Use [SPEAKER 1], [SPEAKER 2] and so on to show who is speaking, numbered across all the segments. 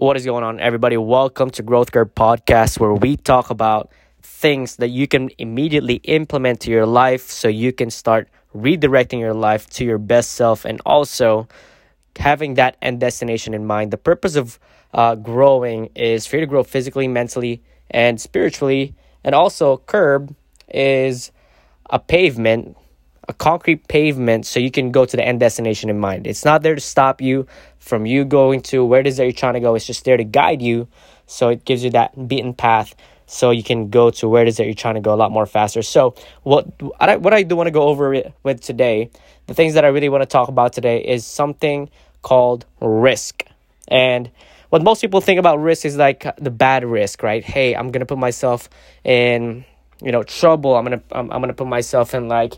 [SPEAKER 1] What is going on, everybody? Welcome to Growth Curve Podcast, where we talk about things that you can immediately implement to your life so you can start redirecting your life to your best self and also having that end destination in mind. The purpose of uh, growing is for you to grow physically, mentally, and spiritually. And also, curb is a pavement a concrete pavement so you can go to the end destination in mind. It's not there to stop you from you going to where it is that you're trying to go. It's just there to guide you. So it gives you that beaten path so you can go to where it is that you're trying to go a lot more faster. So what I, what I do want to go over with today, the things that I really want to talk about today is something called risk. And what most people think about risk is like the bad risk, right? Hey, I'm going to put myself in, you know, trouble. I'm to I'm, I'm to put myself in like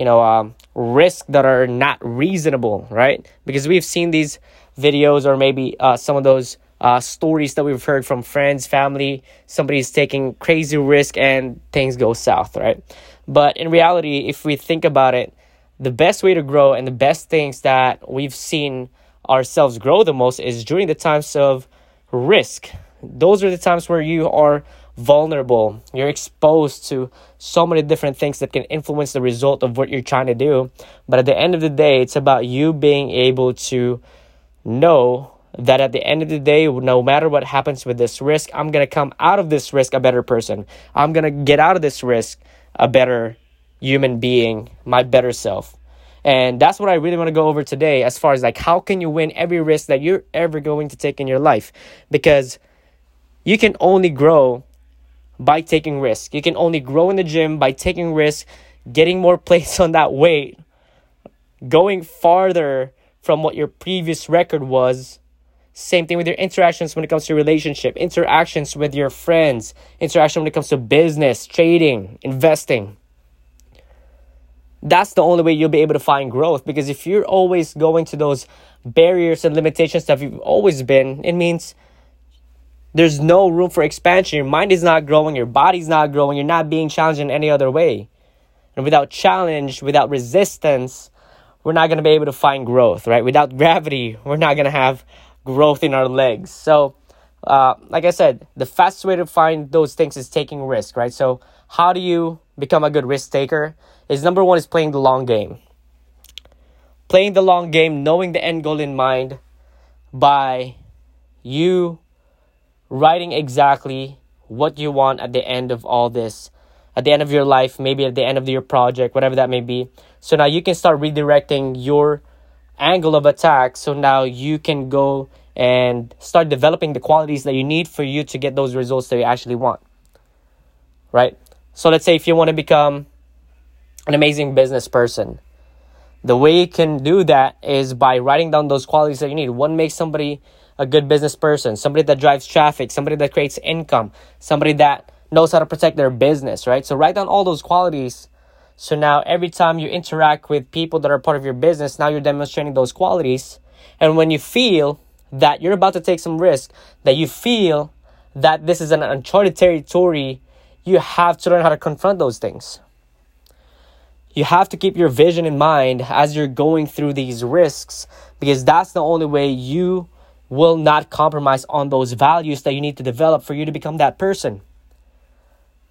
[SPEAKER 1] you know um, risks that are not reasonable right? Because we've seen these videos or maybe uh, some of those uh, stories that we've heard from friends family somebody's taking crazy risk and things go south right? But in reality if we think about it the best way to grow and the best things that we've seen ourselves grow the most is during the times of risk. Those are the times where you are vulnerable. You're exposed to so many different things that can influence the result of what you're trying to do. But at the end of the day, it's about you being able to know that at the end of the day, no matter what happens with this risk, I'm going to come out of this risk a better person. I'm going to get out of this risk a better human being, my better self. And that's what I really want to go over today as far as like how can you win every risk that you're ever going to take in your life? Because you can only grow by taking risk. You can only grow in the gym by taking risk, getting more plates on that weight, going farther from what your previous record was. Same thing with your interactions when it comes to relationship, interactions with your friends, interaction when it comes to business, trading, investing. That's the only way you'll be able to find growth because if you're always going to those barriers and limitations that you've always been, it means there's no room for expansion. Your mind is not growing, your body's not growing, you're not being challenged in any other way. And without challenge, without resistance, we're not going to be able to find growth, right? Without gravity, we're not going to have growth in our legs. So, uh, like I said, the fastest way to find those things is taking risk, right? So, how do you become a good risk taker? Is number one is playing the long game. Playing the long game, knowing the end goal in mind by you writing exactly what you want at the end of all this, at the end of your life, maybe at the end of your project, whatever that may be. So now you can start redirecting your angle of attack. So now you can go and start developing the qualities that you need for you to get those results that you actually want. Right? So let's say if you want to become an amazing business person, the way you can do that is by writing down those qualities that you need. What makes somebody a good business person, somebody that drives traffic, somebody that creates income, somebody that knows how to protect their business, right? So write down all those qualities. So now every time you interact with people that are part of your business, now you're demonstrating those qualities. And when you feel that you're about to take some risk, that you feel that this is an uncharted territory, you have to learn how to confront those things. You have to keep your vision in mind as you're going through these risks because that's the only way you will not compromise on those values that you need to develop for you to become that person.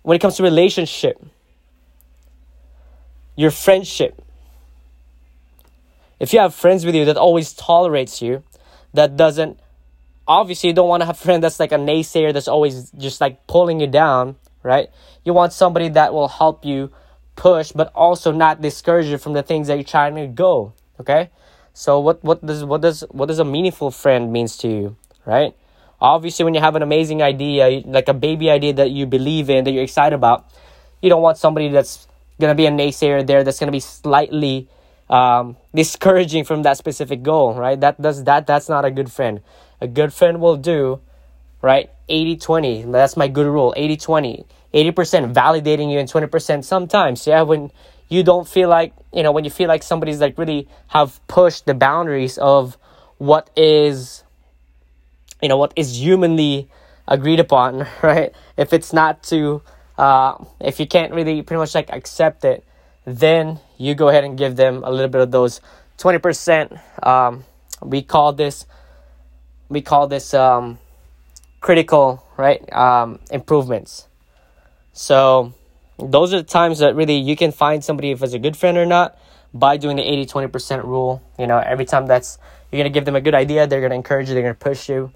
[SPEAKER 1] When it comes to relationship, your friendship, if you have friends with you that always tolerates you, that doesn't obviously you don't want to have a friend that's like a naysayer that's always just like pulling you down, right? You want somebody that will help you push but also not discourage you from the things that you're trying to go, okay? So what what does what does what does a meaningful friend means to you, right? Obviously, when you have an amazing idea, like a baby idea that you believe in, that you're excited about, you don't want somebody that's gonna be a naysayer there, that's gonna be slightly um, discouraging from that specific goal, right? That does that that's not a good friend. A good friend will do, right? 80-20. That's my good rule. 80-20. 80% validating you and 20% sometimes. Yeah, when you don't feel like you know when you feel like somebody's like really have pushed the boundaries of what is you know what is humanly agreed upon right if it's not to uh, if you can't really pretty much like accept it then you go ahead and give them a little bit of those 20% um, we call this we call this um, critical right um, improvements. So those are the times that really you can find somebody if it's a good friend or not by doing the 80 20% rule. You know, every time that's you're going to give them a good idea, they're going to encourage you, they're going to push you.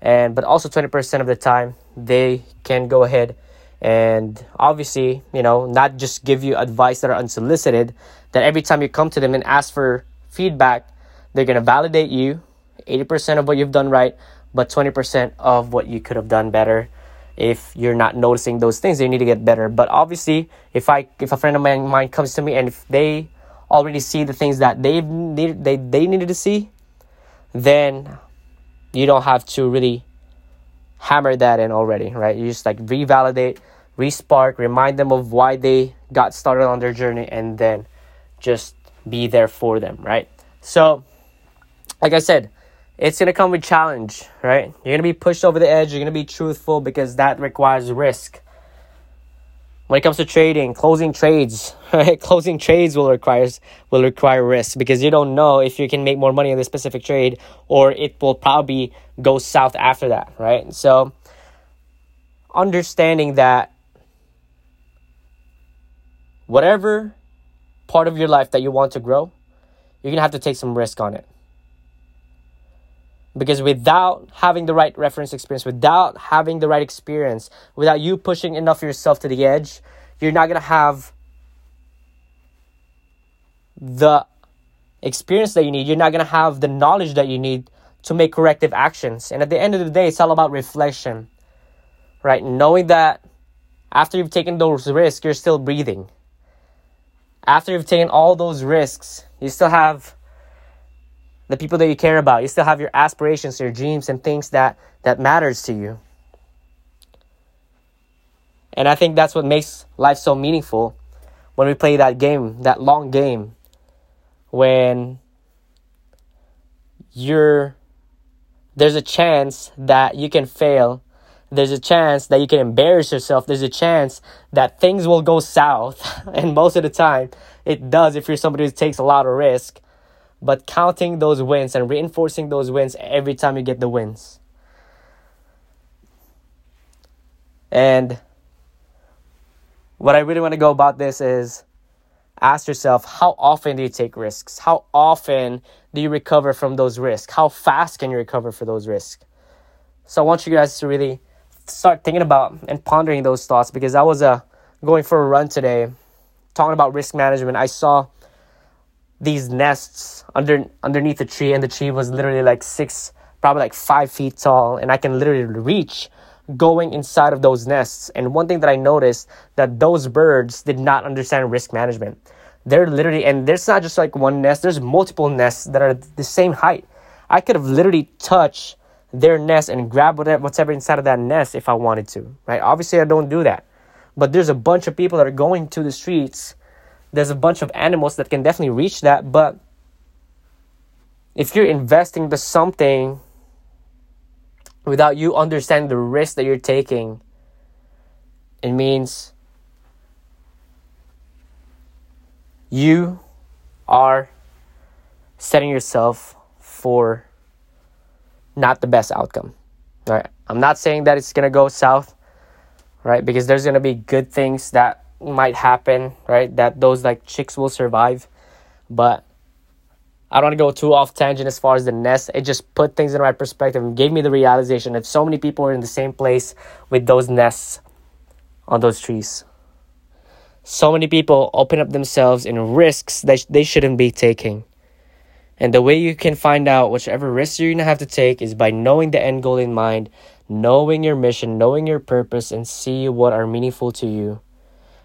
[SPEAKER 1] And but also 20% of the time they can go ahead and obviously, you know, not just give you advice that are unsolicited, that every time you come to them and ask for feedback, they're going to validate you 80% of what you've done right, but 20% of what you could have done better if you're not noticing those things you need to get better. But obviously if i if a friend of mine comes to me and if they already see the things that they need they, they needed to see then you don't have to really hammer that in already right? You just like revalidate respark remind them of why they got started on their journey and then just be there for them right? So like i said it's going to come with challenge, right? You're going to be pushed over the edge. You're going to be truthful because that requires risk. When it comes to trading, closing trades, right? Closing trades will require will require risk because you don't know if you can make more money on this specific trade or it will probably go south after that, right? So understanding that whatever part of your life that you want to grow, you're going to have to take some risk on it because without having the right reference experience, without having the right experience, without you pushing enough yourself to the edge, you're not going to have the experience that you need. You're not going to have the knowledge that you need to make corrective actions. And at the end of the day, it's all about reflection, right? Knowing that after you've taken those risks, you're still breathing. After you've taken all those risks, you still have the people that you care about. You still have your aspirations, your dreams, and things that that matters to you. And I think that's what makes life so meaningful when we play that game, that long game, when you're there's a chance that you can fail. There's a chance that you can embarrass yourself. There's a chance that things will go south. And most of the time, it does if you're somebody who takes a lot of risk but counting those wins and reinforcing those wins every time you get the wins. And what I really want to go about this is ask yourself how often do you take risks? How often do you recover from those risks? How fast can you recover for those risks? So I want you guys to really start thinking about and pondering those thoughts because I was uh, going for a run today talking about risk management. I saw these nests under underneath the tree, and the tree was literally like six, probably like five feet tall, and I can literally reach going inside of those nests. And one thing that I noticed that those birds did not understand risk management. They're literally, and there's not just like one nest. There's multiple nests that are the same height. I could have literally touched their nest and grab whatever, inside of that nest if I wanted to. Right? Obviously, I don't do that. But there's a bunch of people that are going to the streets there's a bunch of animals that can definitely reach that but if you're investing to something without you understanding the risk that you're taking it means you are setting yourself for not the best outcome right? I'm not saying that it's going to go south right? Because there's going to be good things that might happen, right? That those like chicks will survive. But I don't want to go too off tangent as far as the nest. It just put things in right perspective and gave me the realization that so many people are in the same place with those nests on those trees. So many people open up themselves in risks that they shouldn't be taking. And the way you can find out whichever risks you're going to have to take is by knowing the end goal in mind, knowing your mission, knowing your purpose, and see what are meaningful to you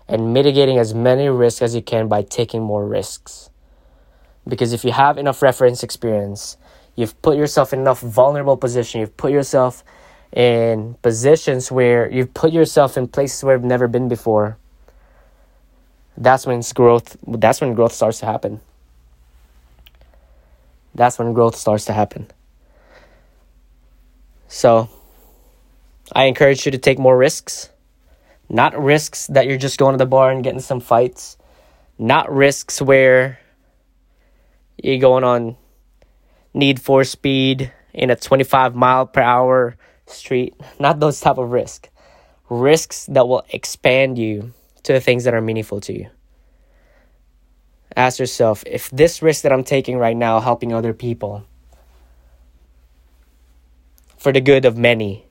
[SPEAKER 1] and mitigating as many risks as you can by taking more risks. Because if you have enough reference experience, you've put yourself in enough vulnerable position, you've put yourself in positions where you've put yourself in places where you've never been before. That's when growth that's when growth starts to happen. That's when growth starts to happen. So, I encourage you to take more risks not risks that you're just going to the bar and getting some fights. Not risks where you're going on need for speed in a 25 mile per hour street, not those type of risk. Risks that will expand you to the things that are meaningful to you. Ask yourself if this risk that I'm taking right now helping other people for the good of many,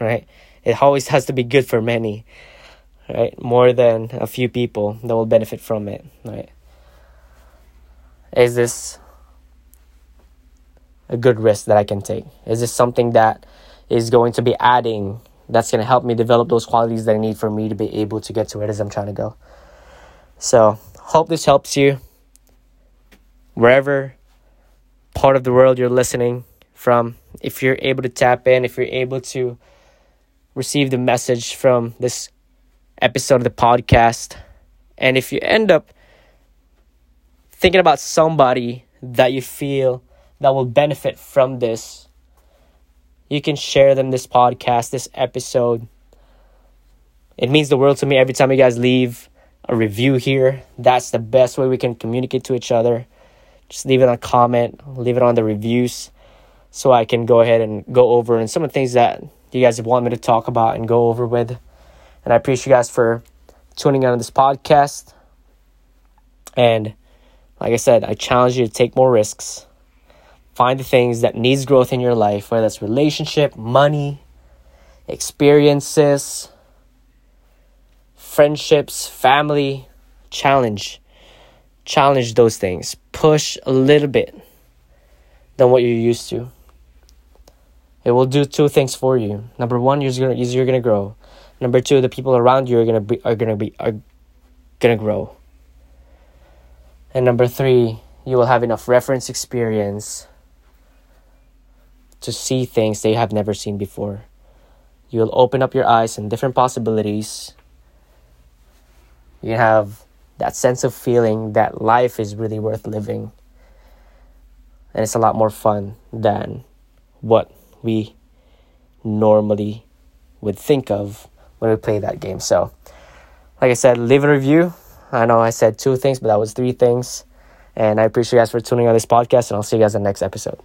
[SPEAKER 1] right? It always has to be good for many, right? More than a few people that will benefit from it, right? Is this a good risk that I can take? Is this something that is going to be adding that's going to help me develop those qualities that I need for me to be able to get to where it is I'm trying to go? So, hope this helps you wherever part of the world you're listening from. If you're able to tap in, if you're able to receive the message from this episode of the podcast, and if you end up thinking about somebody that you feel that will benefit from this, you can share them this podcast, this episode. It means the world to me every time you guys leave a review here. That's the best way we can communicate to each other. Just leave it on comment, leave it on the reviews so I can go ahead and go over and some of the things that you guys want me to talk about and go over with. And I appreciate you guys for tuning in on this podcast. And like I said, I challenge you to take more risks Find the things that needs growth in your life, whether that's relationship, money, experiences, friendships, family. Challenge. Challenge those things. Push a little bit than what you're used to. It will do two things for you. Number one, you're gonna you're gonna grow. Number two, the people around you are gonna be are gonna be are gonna grow. And number three, you will have enough reference experience to see things they have never seen before. You'll open up your eyes and different possibilities. You have that sense of feeling that life is really worth living. And it's a lot more fun than what we normally would think of when we play that game. So, like I said, leave a review. I know I said two things, but that was three things. And I appreciate you guys for tuning on this podcast, and I'll see you guys in the next episode.